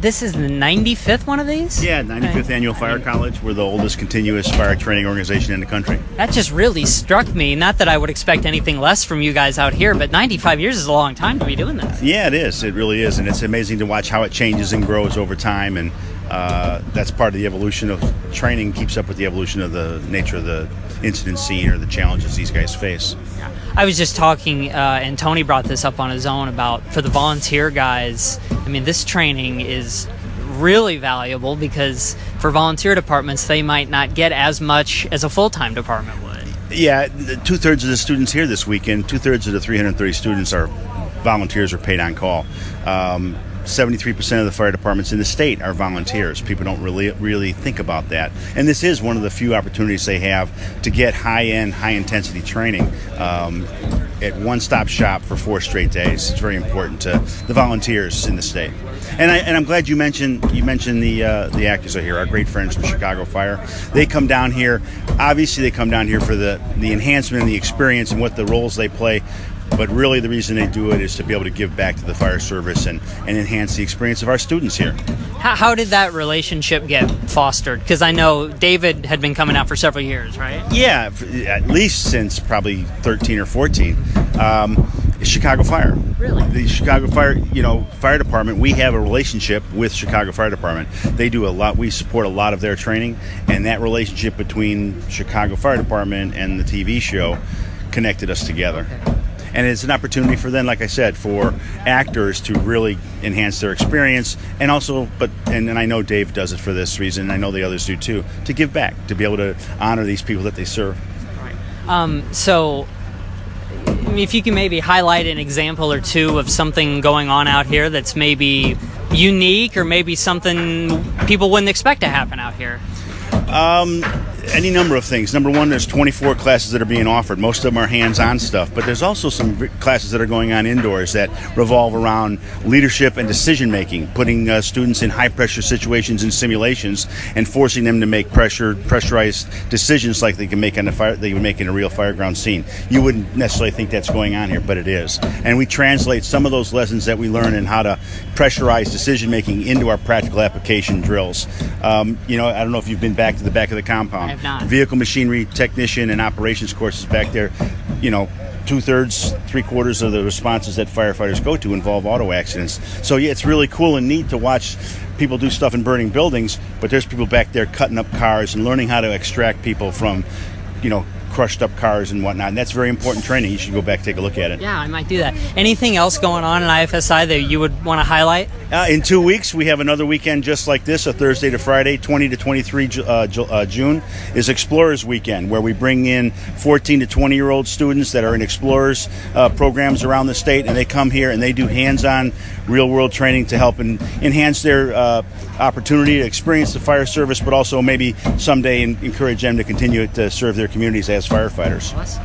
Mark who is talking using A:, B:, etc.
A: This is the 95th one of these?
B: Yeah, 95th Annual Fire College. We're the oldest continuous fire training organization in the country.
A: That just really struck me. Not that I would expect anything less from you guys out here, but 95 years is a long time to be doing this.
B: Yeah, it is. It really is. And it's amazing to watch how it changes and grows over time. And uh, that's part of the evolution of training, keeps up with the evolution of the nature of the incident scene or the challenges these guys face.
A: I was just talking, uh, and Tony brought this up on his own about for the volunteer guys. I mean, this training is really valuable because for volunteer departments, they might not get as much as a full time department would.
B: Yeah, two thirds of the students here this weekend, two thirds of the 330 students are volunteers or paid on call. Um, 73% of the fire departments in the state are volunteers. People don't really really think about that. And this is one of the few opportunities they have to get high-end, high-intensity training um, at one-stop shop for four straight days. It's very important to the volunteers in the state. And, I, and I'm glad you mentioned you mentioned the uh, the actors are here. Our great friends from Chicago Fire. They come down here. Obviously, they come down here for the the enhancement and the experience and what the roles they play but really the reason they do it is to be able to give back to the fire service and, and enhance the experience of our students here.
A: How, how did that relationship get fostered? Because I know David had been coming out for several years, right?
B: Yeah, at least since probably 13 or 14. Um, Chicago Fire.
A: Really?
B: The Chicago Fire, you know, fire department. We have a relationship with Chicago Fire Department. They do a lot. We support a lot of their training, and that relationship between Chicago Fire Department and the TV show connected us together. Okay and it's an opportunity for them, like I said, for actors to really enhance their experience, and also, but and, and I know Dave does it for this reason, and I know the others do too, to give back, to be able to honor these people that they serve.
A: Right. Um, so. If you can maybe highlight an example or two of something going on out here that's maybe unique or maybe something people wouldn't expect to happen out here.
B: Um, any number of things. Number one, there's 24 classes that are being offered. Most of them are hands-on stuff, but there's also some classes that are going on indoors that revolve around leadership and decision making, putting uh, students in high-pressure situations and simulations, and forcing them to make pressure pressurized decisions like they can make on a fire they would make in a real fireground scene. You wouldn't necessarily think that's going on here, but it is. And we translate some of those lessons that we learn in how to pressurize decision making into our practical application drills. Um, you know, I don't know if you've been back to the back of the compound Vehicle machinery technician and operations courses back there. You know, two thirds, three quarters of the responses that firefighters go to involve auto accidents. So yeah, it's really cool and neat to watch people do stuff in burning buildings, but there's people back there cutting up cars and learning how to extract people from, you know, crushed up cars and whatnot. And that's very important training. You should go back and take a look at it.
A: Yeah, I might do that. Anything else going on in IFSI that you would want to highlight?
B: Uh, in two weeks, we have another weekend just like this, a Thursday to Friday, 20 to 23 uh, uh, June, is Explorers Weekend, where we bring in 14 to 20 year old students that are in Explorers uh, programs around the state, and they come here and they do hands on, real world training to help and enhance their uh, opportunity to experience the fire service, but also maybe someday encourage them to continue to serve their communities as firefighters.
A: Awesome.